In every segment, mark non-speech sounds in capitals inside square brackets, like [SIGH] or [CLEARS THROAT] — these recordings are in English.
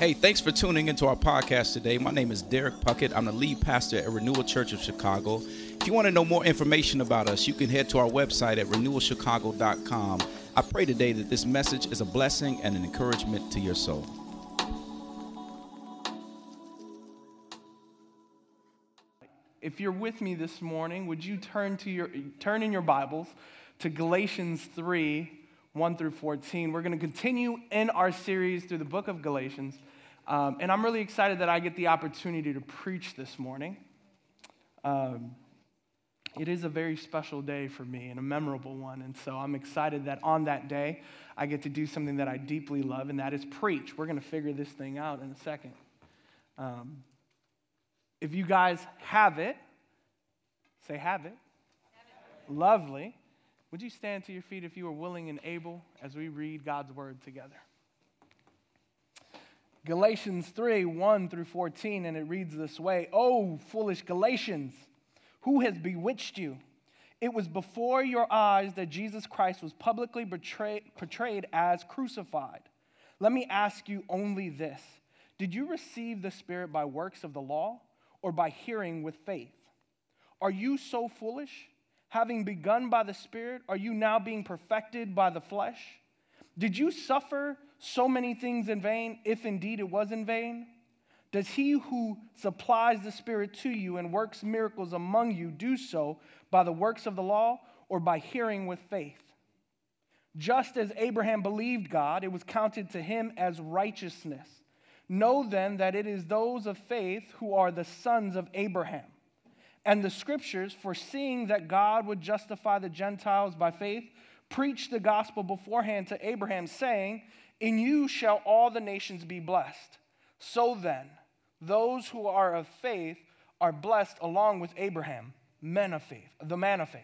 Hey, thanks for tuning into our podcast today. My name is Derek Puckett. I'm the lead pastor at Renewal Church of Chicago. If you want to know more information about us, you can head to our website at renewalchicago.com. I pray today that this message is a blessing and an encouragement to your soul. If you're with me this morning, would you turn to your turn in your Bibles to Galatians 3, 1 through 14. We're going to continue in our series through the book of Galatians. Um, and I'm really excited that I get the opportunity to preach this morning. Um, it is a very special day for me and a memorable one. And so I'm excited that on that day, I get to do something that I deeply love, and that is preach. We're going to figure this thing out in a second. Um, if you guys have it, say, have it. Have it. Lovely. Would you stand to your feet if you are willing and able as we read God's word together? Galatians 3 1 through 14, and it reads this way Oh, foolish Galatians, who has bewitched you? It was before your eyes that Jesus Christ was publicly betrayed, portrayed as crucified. Let me ask you only this Did you receive the Spirit by works of the law or by hearing with faith? Are you so foolish? Having begun by the Spirit, are you now being perfected by the flesh? Did you suffer so many things in vain, if indeed it was in vain? Does he who supplies the Spirit to you and works miracles among you do so by the works of the law or by hearing with faith? Just as Abraham believed God, it was counted to him as righteousness. Know then that it is those of faith who are the sons of Abraham. And the scriptures, foreseeing that God would justify the Gentiles by faith, preached the gospel beforehand to Abraham, saying, In you shall all the nations be blessed. So then, those who are of faith are blessed along with Abraham, men of faith, the man of faith.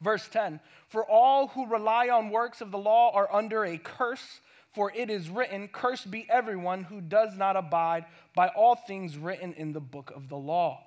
Verse 10 For all who rely on works of the law are under a curse, for it is written, Cursed be everyone who does not abide by all things written in the book of the law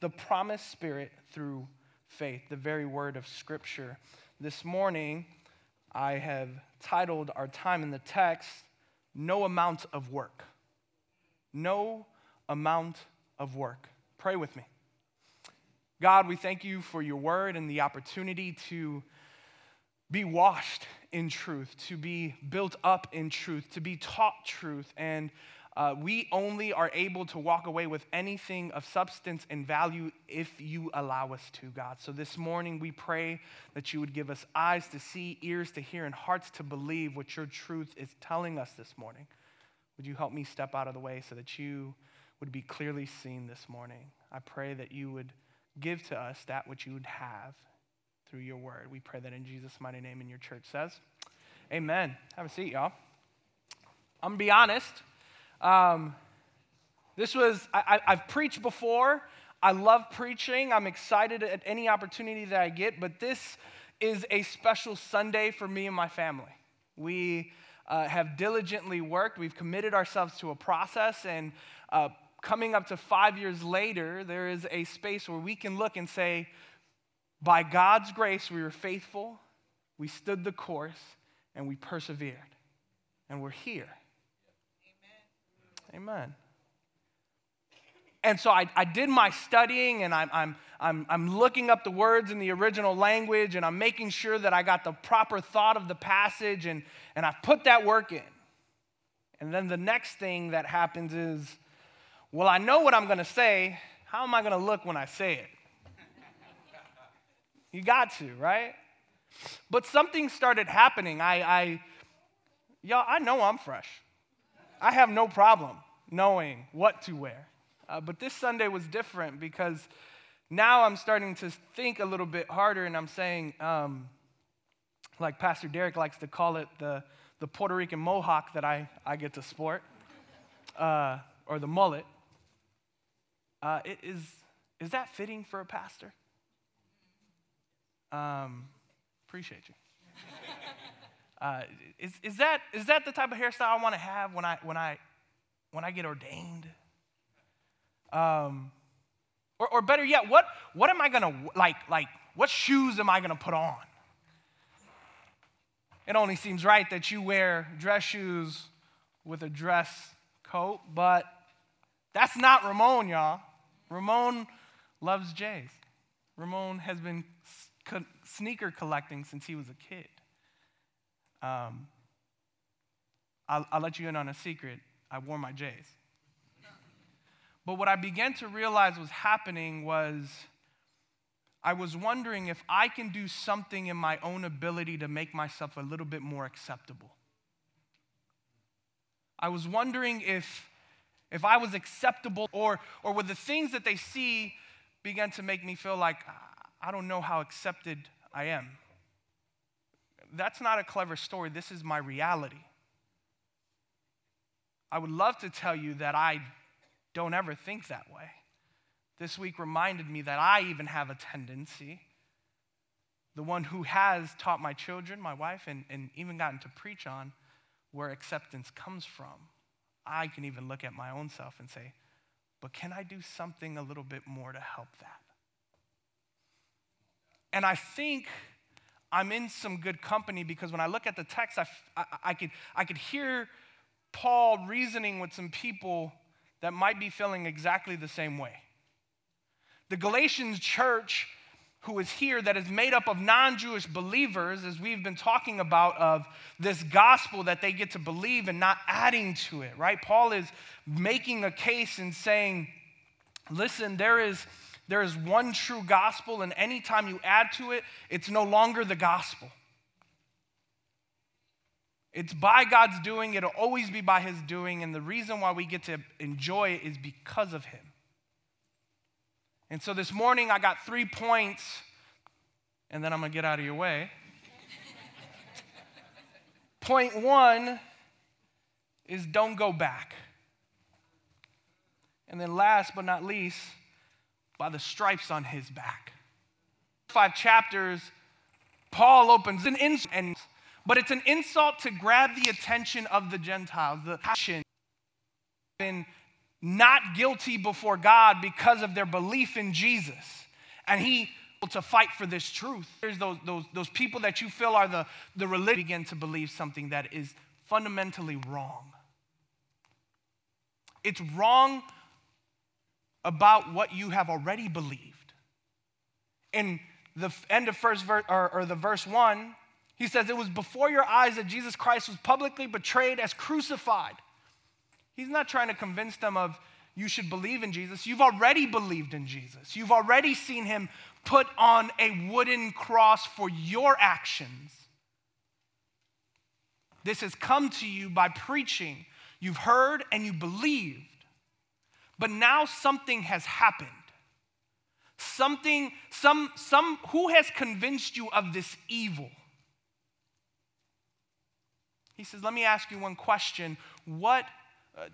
the promised Spirit through faith, the very word of Scripture. This morning, I have titled our time in the text, No Amount of Work. No amount of work. Pray with me. God, we thank you for your word and the opportunity to be washed in truth, to be built up in truth, to be taught truth, and uh, we only are able to walk away with anything of substance and value if you allow us to, God. So this morning, we pray that you would give us eyes to see, ears to hear, and hearts to believe what your truth is telling us this morning. Would you help me step out of the way so that you would be clearly seen this morning? I pray that you would give to us that which you would have through your word. We pray that in Jesus' mighty name, and your church says, Amen. Have a seat, y'all. I'm going to be honest. Um, this was, I, have preached before. I love preaching. I'm excited at any opportunity that I get, but this is a special Sunday for me and my family. We uh, have diligently worked, we've committed ourselves to a process, and uh, coming up to five years later, there is a space where we can look and say, by God's grace, we were faithful, we stood the course, and we persevered. And we're here. Amen. And so I, I did my studying and I'm, I'm, I'm, I'm looking up the words in the original language and I'm making sure that I got the proper thought of the passage and, and I've put that work in. And then the next thing that happens is, well, I know what I'm going to say. How am I going to look when I say it? [LAUGHS] You got to, right? But something started happening. I, I y'all, I know I'm fresh. I have no problem knowing what to wear. Uh, but this Sunday was different because now I'm starting to think a little bit harder and I'm saying, um, like Pastor Derek likes to call it, the, the Puerto Rican mohawk that I, I get to sport. uh, or the mullet, uh, is, is that fitting for a pastor? Um, appreciate you. Uh, is, is, that, is that the type of hairstyle I want to have when I, when, I, when I get ordained? Um, or, or better yet, what, what am I going to, like, like, what shoes am I going to put on? It only seems right that you wear dress shoes with a dress coat, but that's not Ramon, y'all. Ramon loves J's. Ramon has been sneaker collecting since he was a kid. Um, I'll, I'll let you in on a secret. I wore my J's. But what I began to realize was happening was I was wondering if I can do something in my own ability to make myself a little bit more acceptable. I was wondering if, if I was acceptable or, or would the things that they see began to make me feel like I don't know how accepted I am. That's not a clever story. This is my reality. I would love to tell you that I don't ever think that way. This week reminded me that I even have a tendency. The one who has taught my children, my wife, and, and even gotten to preach on where acceptance comes from. I can even look at my own self and say, but can I do something a little bit more to help that? And I think I'm in some good company because when I look at the text, I, I, I, could, I could hear Paul reasoning with some people that might be feeling exactly the same way. The Galatians church, who is here, that is made up of non Jewish believers, as we've been talking about, of this gospel that they get to believe and not adding to it, right? Paul is making a case and saying, listen, there is there is one true gospel, and anytime you add to it, it's no longer the gospel. It's by God's doing, it'll always be by His doing, and the reason why we get to enjoy it is because of Him. And so this morning, I got three points, and then I'm gonna get out of your way. [LAUGHS] Point one is don't go back. And then, last but not least, by the stripes on his back. Five chapters, Paul opens an insult, but it's an insult to grab the attention of the Gentiles, the passion, been not guilty before God because of their belief in Jesus. And he to fight for this truth. There's those, those, those people that you feel are the, the religion begin to believe something that is fundamentally wrong. It's wrong about what you have already believed. In the end of first verse or, or the verse one, he says, It was before your eyes that Jesus Christ was publicly betrayed as crucified. He's not trying to convince them of you should believe in Jesus. You've already believed in Jesus. You've already seen him put on a wooden cross for your actions. This has come to you by preaching. You've heard and you believe. But now something has happened. Something, some, some, who has convinced you of this evil? He says, Let me ask you one question. What, uh,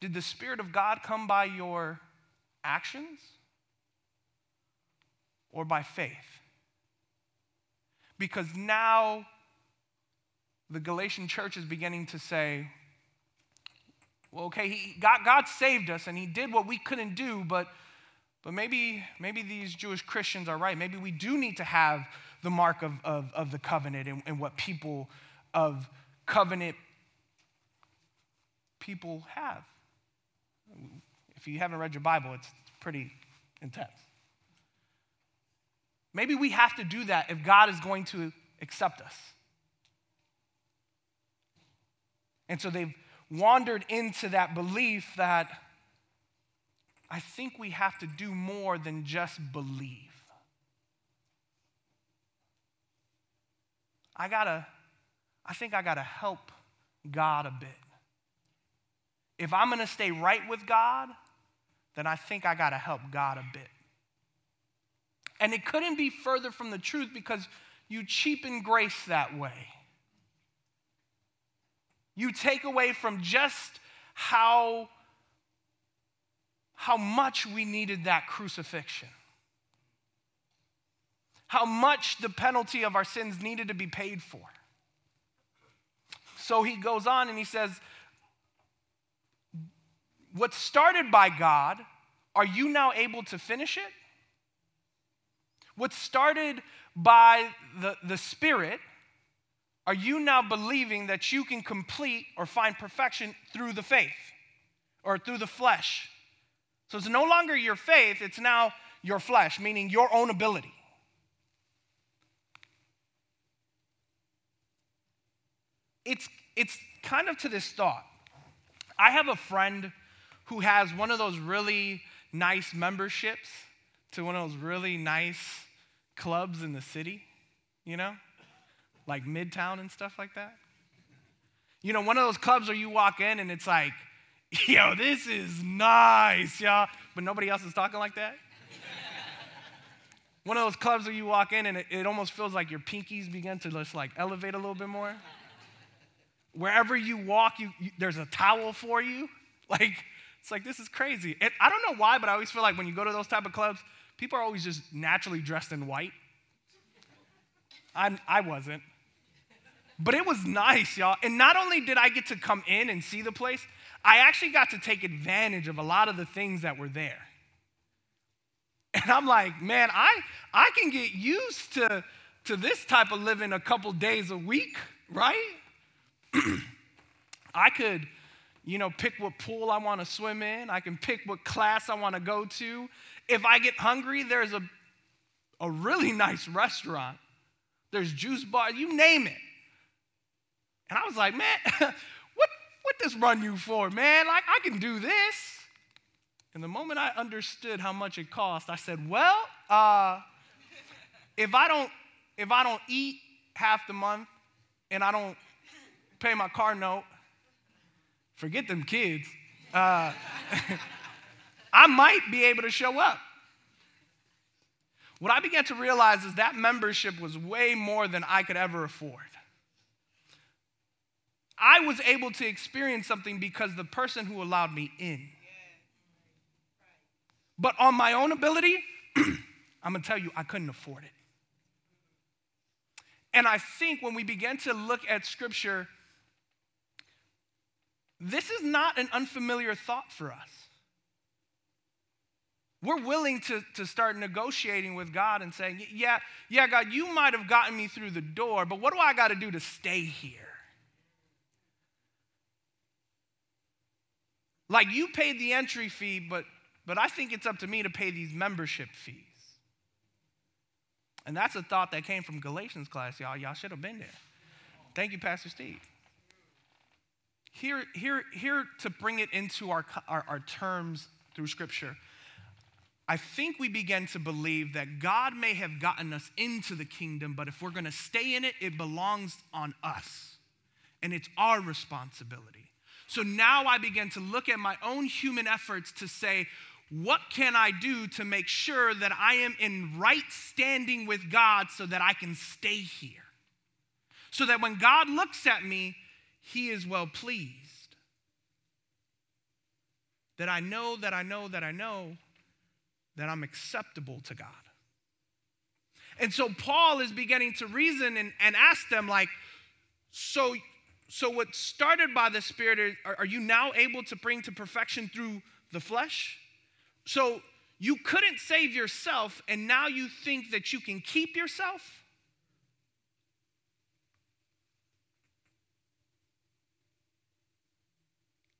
did the Spirit of God come by your actions or by faith? Because now the Galatian church is beginning to say, well, okay, he, God, God saved us and he did what we couldn't do, but, but maybe, maybe these Jewish Christians are right. Maybe we do need to have the mark of, of, of the covenant and, and what people of covenant people have. If you haven't read your Bible, it's pretty intense. Maybe we have to do that if God is going to accept us. And so they've wandered into that belief that I think we have to do more than just believe. I gotta, I think I gotta help God a bit. If I'm gonna stay right with God, then I think I gotta help God a bit. And it couldn't be further from the truth because you cheapen grace that way. You take away from just how, how much we needed that crucifixion. How much the penalty of our sins needed to be paid for. So he goes on and he says, What started by God, are you now able to finish it? What started by the, the Spirit, are you now believing that you can complete or find perfection through the faith or through the flesh? So it's no longer your faith, it's now your flesh, meaning your own ability. It's, it's kind of to this thought. I have a friend who has one of those really nice memberships to one of those really nice clubs in the city, you know? Like Midtown and stuff like that. You know, one of those clubs where you walk in and it's like, [LAUGHS] yo, this is nice, y'all, but nobody else is talking like that. one of those clubs where you walk in and it, it almost feels like your pinkies begin to just like elevate a little bit more. Wherever you walk, you, you there's a towel for you. [LAUGHS] Like, it's like, this is crazy. And I don't know why, but I always feel like when you go to those type of clubs, people are always just naturally dressed in white. I, I wasn't. But it was nice, y'all. And not only did I get to come in and see the place, I actually got to take advantage of a lot of the things that were there. [LAUGHS] And I'm like, man, I, I can get used to, to this type of living a couple days a week, right? [CLEARS THROAT] I could, you know, pick what pool I want to swim in. I can pick what class I want to go to. If I get hungry, there's a, a really [LAUGHS] nice restaurant. There's juice bar, you name it. And I was like, man, [LAUGHS] what, what this run you for, man? Like, I can do this. And the moment I understood how much it cost, I said, well, uh, if I don't if I don't eat half the month and I don't pay my car note, forget them kids. Uh, [LAUGHS] I might be able to show up. What I began to realize is that membership was way more than I could ever afford. I was able to experience something because the person who allowed me in. But on my own ability, [CLEARS THROAT] I'm gonna tell you, I couldn't afford it. And I think when we begin to look at scripture, this is not an unfamiliar thought for us. We're willing to, to start negotiating with God and saying, Yeah, yeah, God, you might have gotten me through the door, but what do I got to do to stay here? Like you paid the entry fee, but, but I think it's up to me to pay these membership fees. And that's a thought that came from Galatians class, y'all. Y'all should have been there. Thank you, Pastor Steve. Here, here, here to bring it into our, our, our terms through Scripture, I think we begin to believe that God may have gotten us into the kingdom, but if we're going to stay in it, it belongs on us. And it's our responsibility. So now I begin to look at my own human efforts to say, what can I do to make sure that I am in right standing with God so that I can stay here? So that when God looks at me, he is well pleased. That I know, that I know, that I know that I'm acceptable to God. And so Paul is beginning to reason and, and ask them, like, so so what started by the Spirit, are, are you now able to bring to perfection through the flesh? So you couldn't save yourself, and now you think that you can keep yourself?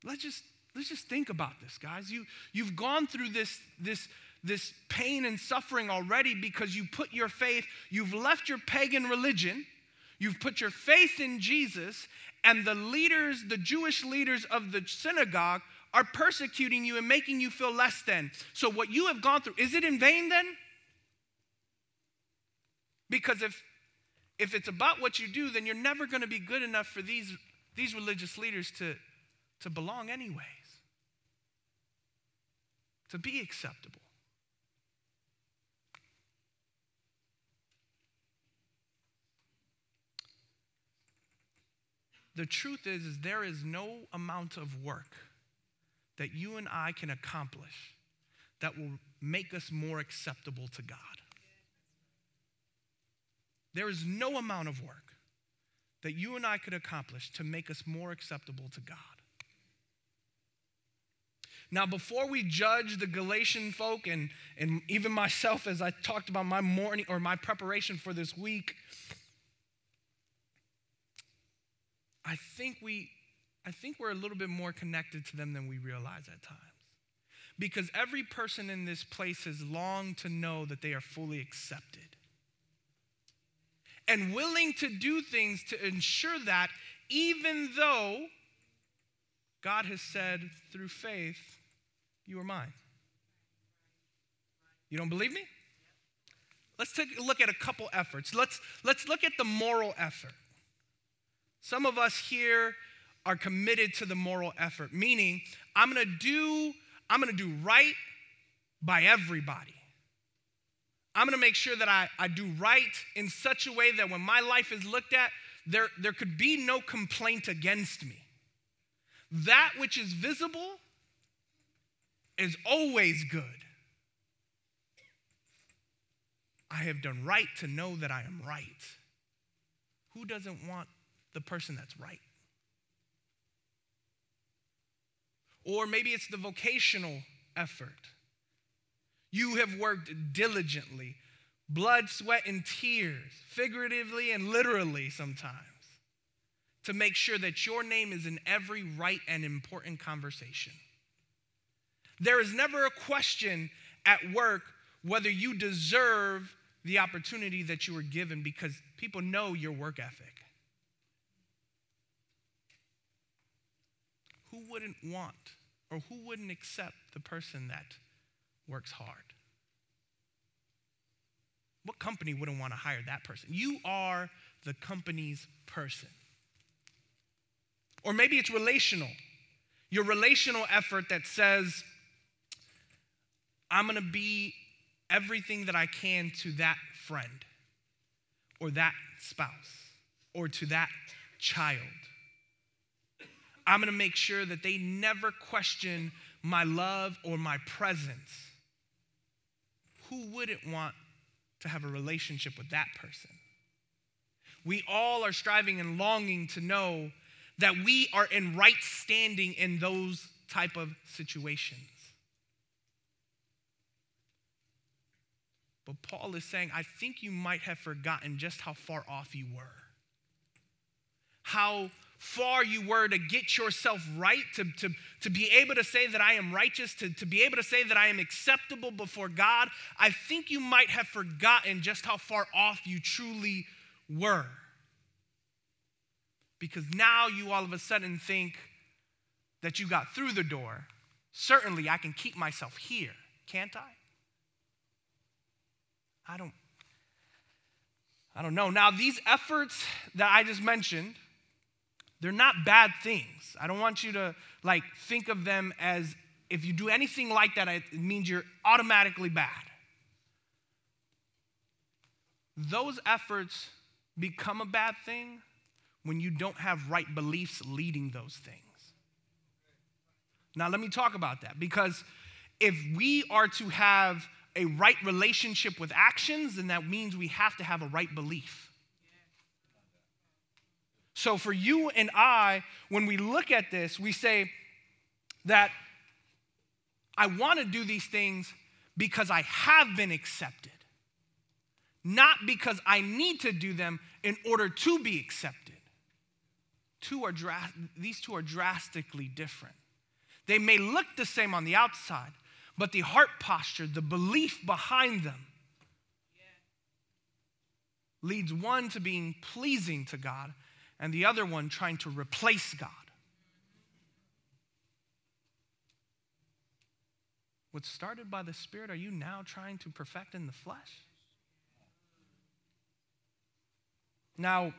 Let's just let's just think about this, guys. You you've gone through this this this pain and suffering already because you put your faith, you've left your pagan religion, you've put your faith in Jesus, and the leaders, the Jewish leaders of the synagogue, are persecuting you and making you feel less than. So, what you have gone through, is it in vain then? Because if, if it's about what you do, then you're never going to be good enough for these, these religious leaders to, to belong, anyways, to be acceptable. The truth is, is there is no amount of work that you and I can accomplish that will make us more acceptable to God. There is no amount of work that you and I could accomplish to make us more acceptable to God. Now, before we judge the Galatian folk and, and even myself as I talked about my morning or my preparation for this week, I think we I think we're a little bit more connected to them than we realize at times. Because every person in this place has longed to know that they are fully accepted and willing to do things to ensure that, even though God has said through faith, You are mine. You don't believe me? Let's take a look at a couple efforts. Let's, let's look at the moral effort. Some of us here are committed to the moral effort, meaning I'm gonna do, I'm gonna do right by everybody. I'm gonna make sure that I, I do right in such a way that when my life is looked at, there, there could be no complaint against me. That which is visible is always good. I have done right to know that I am right. Who doesn't want the person that's right? Or maybe it's the vocational effort. You have worked diligently, blood, sweat, and tears, figuratively and literally sometimes, to make sure that your name is in every right and important conversation. There is never a question at work whether you deserve the opportunity that you were given because people know your work ethic. Who wouldn't want or who wouldn't accept the person that works hard? What company wouldn't want to hire that person? You are the company's person. Or maybe it's relational. Your relational effort that says, I'm going to be everything that I can to that friend or that spouse or to that child I'm going to make sure that they never question my love or my presence. Who wouldn't want to have a relationship with that person? We all are striving and longing to know that we are in right standing in those type of situations. But Paul is saying, I think you might have forgotten just how far off you were. How far you were to get yourself right, to, to, to be able to say that I am righteous, to, to be able to say that I am acceptable before God, I think you might have forgotten just how far off you truly were. Because now you all of a sudden think that you got through the door. Certainly, I can keep myself here, can't I? I don't. I don't know. Now, these efforts that I just mentioned, they're not bad things. I don't want you to like think of them as if you do anything like that, it means you're automatically bad. Those efforts become a bad thing when you don't have right beliefs leading those things. Now, let me talk about that because if we are to have a right relationship with actions, then that means we have to have a right belief. So, for you and I, when we look at this, we say that I want to do these things because I have been accepted, not because I need to do them in order to be accepted. Two are dra- these two are drastically different. They may look the same on the outside, but the heart posture, the belief behind them, leads one to being pleasing to God and the other one trying to replace God. What started by the Spirit, are you now trying to perfect in the flesh? Now,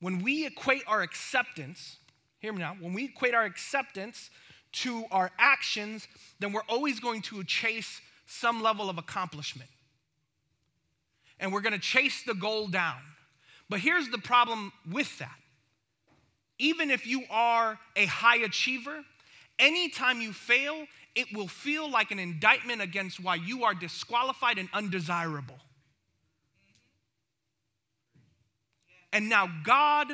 when we equate our acceptance, hear me now, when we equate our acceptance to our actions, then we're always going to chase some level of accomplishment. And we're going to chase the goal down. But here's the problem with that. Even if you are a high achiever anytime you fail, it will feel like an indictment against why you are disqualified and undesirable. And now, God,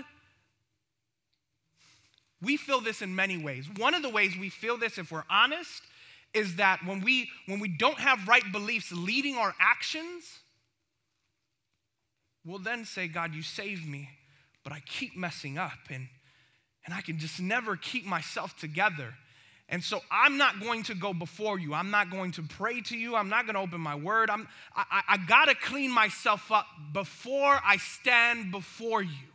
we feel this in many ways. One of the ways we feel this, if we're honest, is that when we when we don't have right beliefs leading our actions, we'll then say, God, you saved me, but I keep messing up and, and I can just never keep myself together. And so I'm not going to go before you. I'm not going to pray to you. I'm not going to open my word. I'm, I, I got to clean myself up before I stand before you.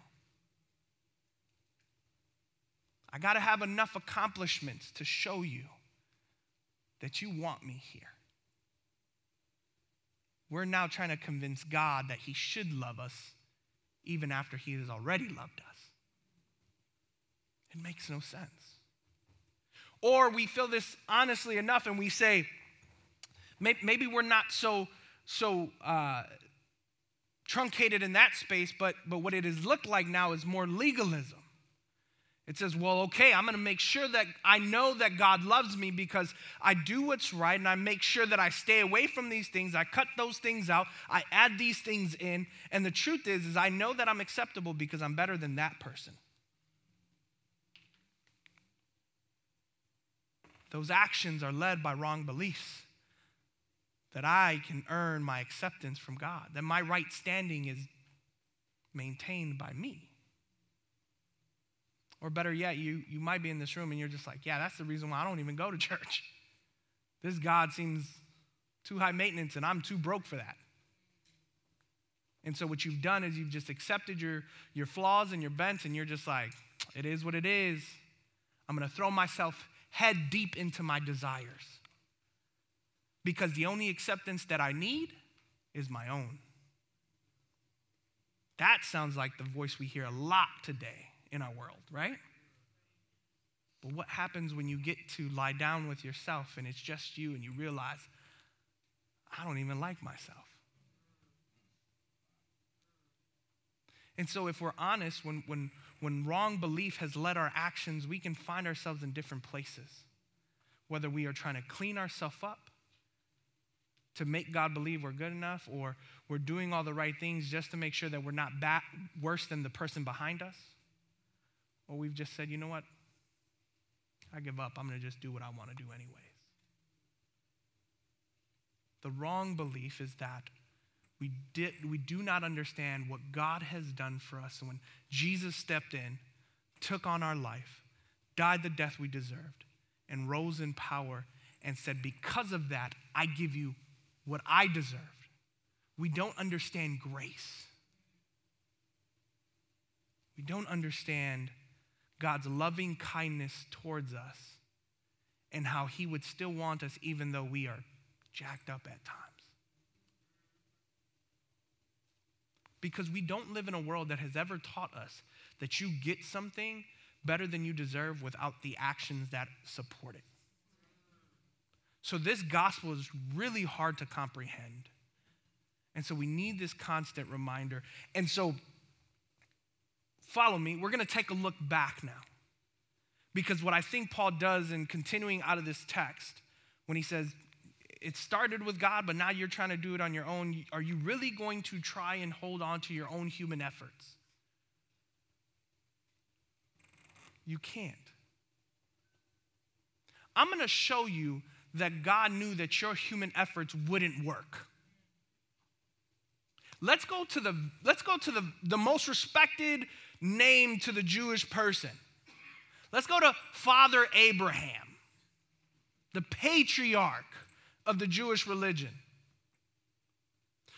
I got to have enough accomplishments to show you that you want me here. We're now trying to convince God that He should love us even after He has already loved us. It makes no sense. Or we feel this honestly enough and we say, maybe we're not so, so uh, truncated in that space, but, but what it has looked like now is more legalism. It says, well, okay, I'm going to make sure that I know that God loves me because I do what's right and I make sure that I stay away from these things. I cut those things out. I add these things in. And the truth is, is I know that I'm acceptable because I'm better than that person. Those actions are led by wrong beliefs. That I can earn my acceptance from God, that my right standing is maintained by me. Or better yet, you, you might be in this room and you're just like, yeah, that's the reason why I don't even go to [LAUGHS] church. This God seems too high maintenance and I'm too broke for that. And so what you've done is you've just accepted your, your flaws and your bents and you're just like, it is what it is. I'm going to throw myself head deep into my desires. Because the only acceptance that I need is my own. That sounds like the voice we hear a lot today in our world, right? But what happens when you get to lie down with yourself and it's just you and you realize, I don't even like myself? And so, if we're honest, when, when, when wrong belief has led our actions, we can find ourselves in different places. Whether we are trying to clean ourselves up to make God believe we're good enough, or we're doing all the right things just to make sure that we're not back, worse than the person behind us. Or we've just said, you know what? I give up. I'm going to just do what I want to do, anyways. The wrong belief is that we, did, we do not understand what God has done for us. And when Jesus stepped in, took on our life, died the death we deserved, and rose in power and said, Because of that, I give you what I deserved. We don't understand grace. We don't understand God's loving kindness towards us and how He would still want us even though we are jacked up at times. Because we don't live in a world that has ever taught us that you get something better than you deserve without the actions that support it. So, this gospel is really hard to comprehend. And so, we need this constant reminder. And so, follow me, we're going to take a look back now. Because what I think Paul does in continuing out of this text, when he says, it started with God, but now you're trying to do it on your own, are you really going to try and hold on to your own human efforts? You can't. I'm going to show you that God knew that your human efforts wouldn't work. Let's go to the let's go to the, the most respected name to the Jewish person. Let's go to Father Abraham, the patriarch of the Jewish religion.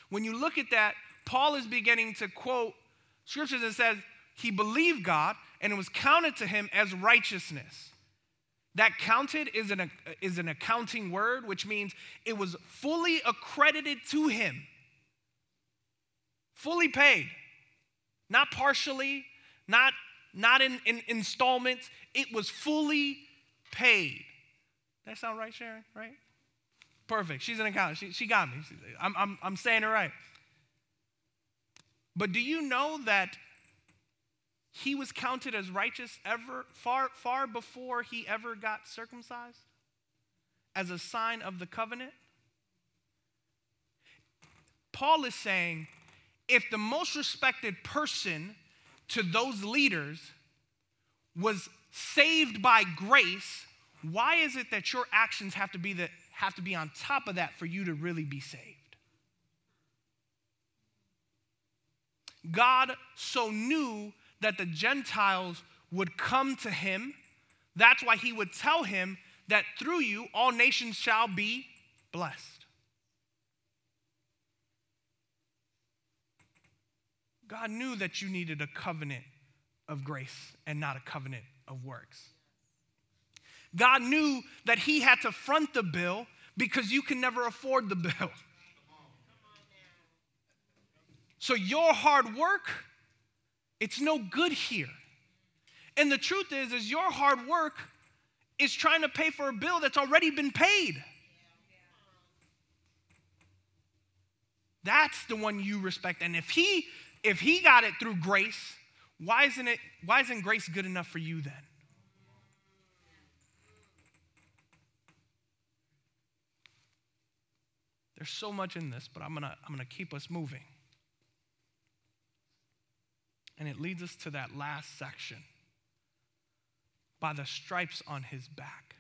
When you look at that, Paul is beginning to quote scriptures that says he believed God and it was counted to him as righteousness. That counted is an, is an accounting word, which means it was fully accredited to him, fully paid, not partially, not, not in, in installments. It was fully paid. That sound right, Sharon? Right? Perfect. She's an accountant. She, she got me. I'm, I'm, I'm saying it right. But do you know that he was counted as righteous ever far far before he ever got circumcised as a sign of the covenant paul is saying if the most respected person to those leaders was saved by grace why is it that your actions have to be that have to be on top of that for you to really be saved god so knew that the Gentiles would come to him. That's why he would tell him that through you all nations shall be blessed. God knew that you needed a covenant of grace and not a covenant of works. God knew that he had to front the bill because you can never afford the bill. So your hard work it's no good here. And the truth is, is your hard work is trying to pay for a bill that's already been paid. That's the one you respect. And if he if he got it through grace, why isn't it why isn't grace good enough for you then? There's so much in this, but I'm gonna I'm gonna keep us moving. And it leads us to that last section by the stripes on his back.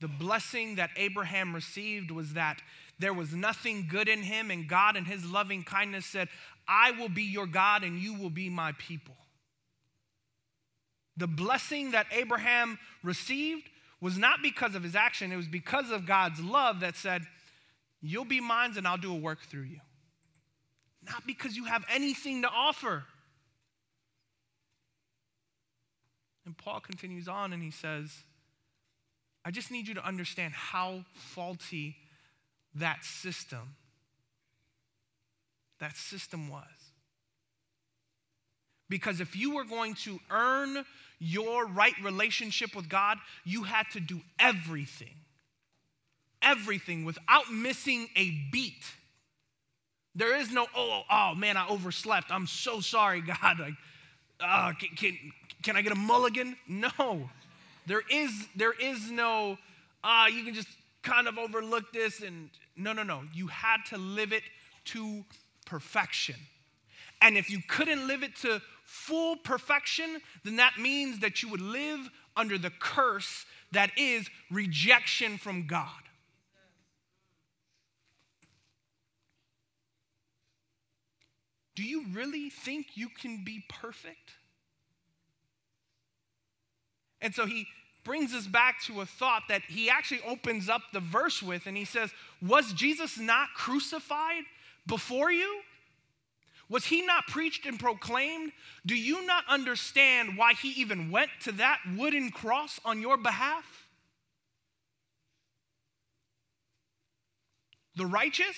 The blessing that Abraham received was that there was nothing good in him, and God, in his loving kindness, said, I will be your God and you will be my people. The blessing that Abraham received was not because of his action, it was because of God's love that said, You'll be mine and I'll do a work through you not because you have anything to offer. And Paul continues on and he says, I just need you to understand how faulty that system that system was. Because if you were going to earn your right relationship with God, you had to do everything. Everything without missing a beat there is no, oh, oh man, I overslept. I'm so sorry, [LAUGHS] God. Like, uh, can, can, can I get a mulligan? No. There is, there is no, uh, you can just kind of overlook this and no, no, no. You had to live it to perfection. And if you couldn't live it to full perfection, then that means that you would live under the curse that is rejection from God. Do you really think you can be perfect? And so he brings us back to a thought that he actually opens up the verse with, and he says, Was Jesus not crucified before you? Was he not preached and proclaimed? Do you not understand why he even went to that wooden cross on your behalf? The righteous,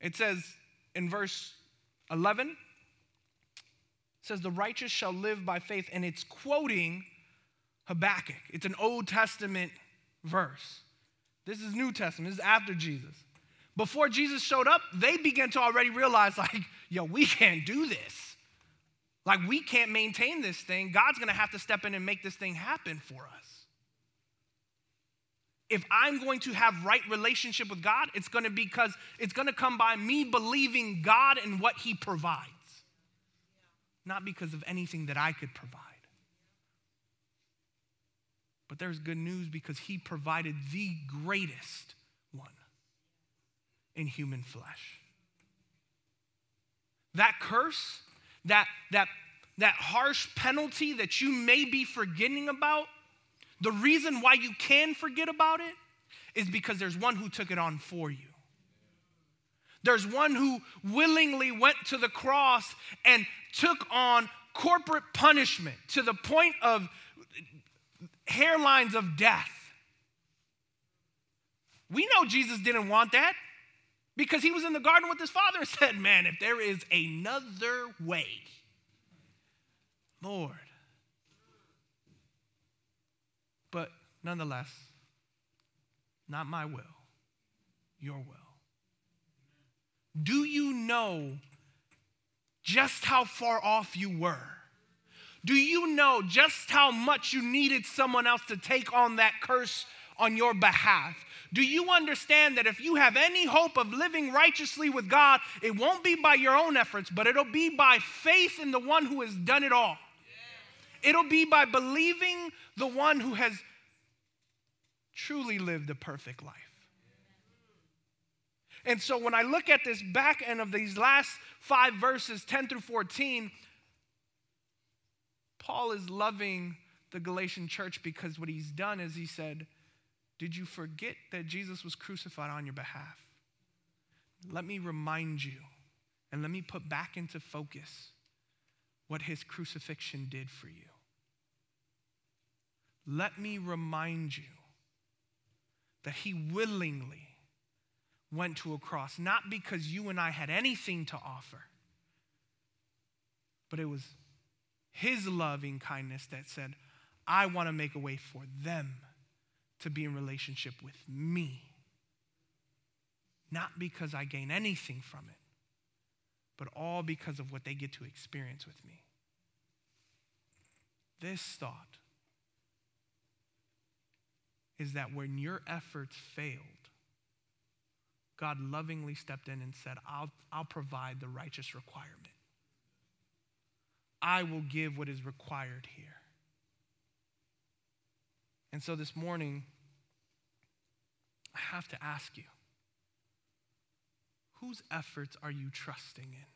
it says in verse 11 says, The righteous shall live by faith, and it's quoting Habakkuk. It's an Old Testament verse. This is New Testament, this is after Jesus. Before Jesus showed up, they began to already realize, like, yo, we can't do this. Like, we can't maintain this thing. God's gonna have to step in and make this thing happen for us if I'm going to have right relationship with God, it's to be because it's to come by me believing God and what he provides. Not because of anything that I could provide. But there's good news because he provided the greatest one in human flesh. That curse, that that that harsh penalty that you may be forgetting about the reason why you can forget about it is because there's one who took it on for you. There's one who willingly went to the cross and took on corporate punishment to the point of hairlines of death. We know Jesus didn't want that because he was in the garden with his father and [LAUGHS] said, Man, if there is another way, Lord, but nonetheless, not my will, your will. Do you know just how far off you were? Do you know just how much you needed someone else to take on that curse on your behalf? Do you understand that if you have any hope of living righteously with God, it won't be by your own efforts, but it'll be by faith in the one who has done it all? It'll be by believing the one who has truly lived a perfect life. And so when I look at this back end of these last five verses, 10 through 14, Paul is loving the Galatian church because what he's done is he said, Did you forget that Jesus was crucified on your behalf? Let me remind you and let me put back into focus what his crucifixion did for you. Let me remind you that he willingly went to a cross, not because you and I had anything to offer, but it was his loving kindness that said, I want to make a way for them to be in relationship with me. Not because I gain anything from it, but all because of what they get to experience with me. This thought is that when your efforts failed, God lovingly stepped in and said, I'll, I'll provide the righteous requirement. I will give what is required here. And so this morning, I have to ask you whose efforts are you trusting in?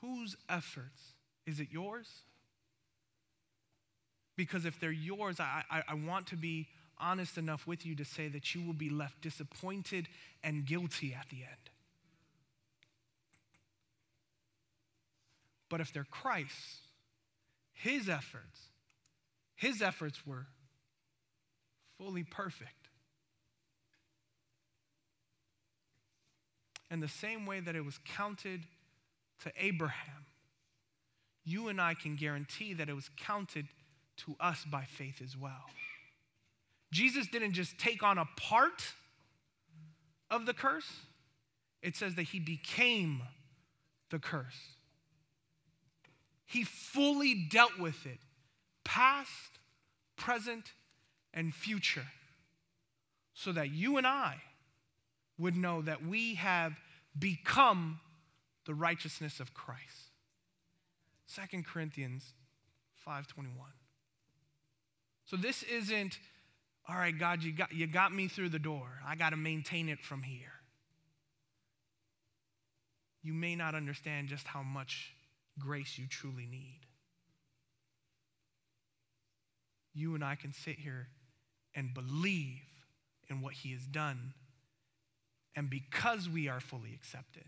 Whose efforts? Is it yours? Because if they're yours, I, I, I, want to be honest enough with you to say that you will be left disappointed and guilty at the end. But if they're Christ's, his efforts, his efforts were fully perfect. And the same way that it was counted to Abraham, you and I can guarantee that it was counted to us by faith as well. Jesus didn't just take on a part of the curse, it says that he became the curse. He fully dealt with it, past, present, and future, so that you and I would know that we have become the righteousness of Christ. 2 Corinthians 5:21. So this isn't all right, God, you got, you got me through the door. I got to maintain it from here. You may not understand just how much grace you truly need. You and I can sit here and believe in what He has done. And because we are fully accepted,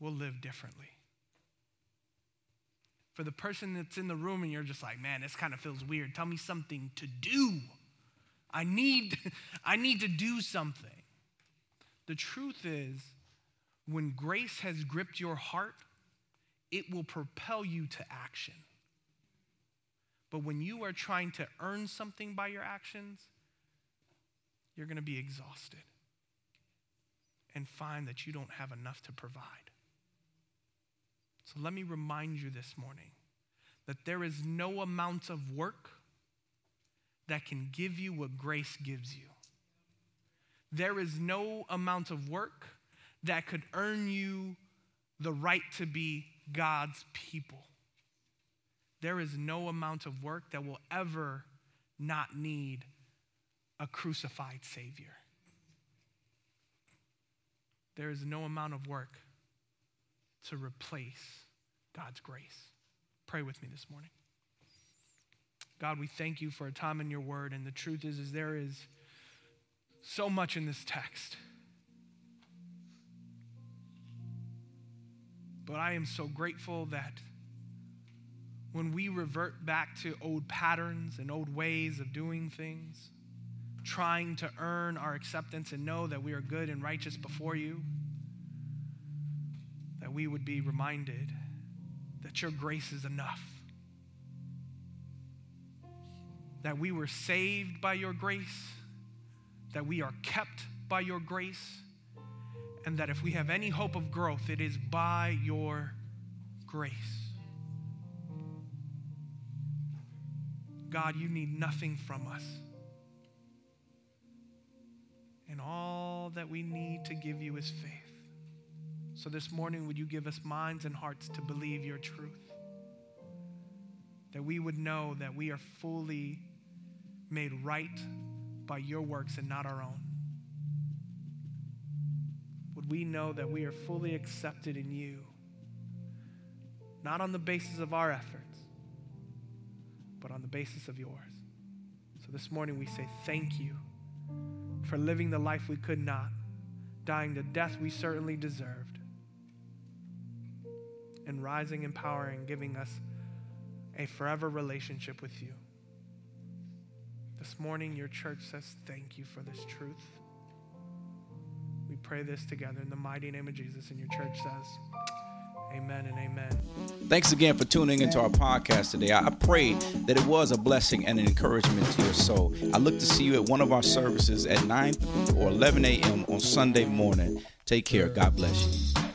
we'll live differently. For the person that's in the room and you're just like, man, this kind of feels weird. Tell me something to do. I need, [LAUGHS] I need to do something. The truth is, when grace has gripped your heart, it will propel you to action. But when you are trying to earn something by your actions, you're going to be exhausted and find that you don't have enough to provide. So let me remind you this morning that there is no amount of work that can give you what grace gives you. There is no amount of work that could earn you the right to be God's people. There is no amount of work that will ever not need a crucified Savior. There is no amount of work to replace God's grace. Pray with me this morning. God, we thank you for a time in your word, and the truth is, is there is so much in this text. But I am so grateful that when we revert back to old patterns and old ways of doing things, trying to earn our acceptance and know that we are good and righteous before you, that we would be reminded that your grace is enough. That we were saved by your grace, that we are kept by your grace, And that if we have any hope of growth, it is by your grace. God, you need nothing from us. And all that we need to give you is faith. So this morning, would you give us minds and hearts to believe your truth? That we would know that we are fully made right by your works and not our own. We know that we are fully accepted in you, not on the basis of our efforts, but on the basis of yours. So this morning, we say thank you for living the life we could not, dying the death we certainly deserved, and rising in power and giving us a forever relationship with you. This morning, your church says thank you for this truth. We pray this together in the mighty name of Jesus, and your church says, Amen and amen. Thanks again for tuning into our podcast today. I pray that it was a blessing and an encouragement to your soul. I look to see you at one of our services at 9 or 11 a.m. on Sunday morning. Take care. God bless you.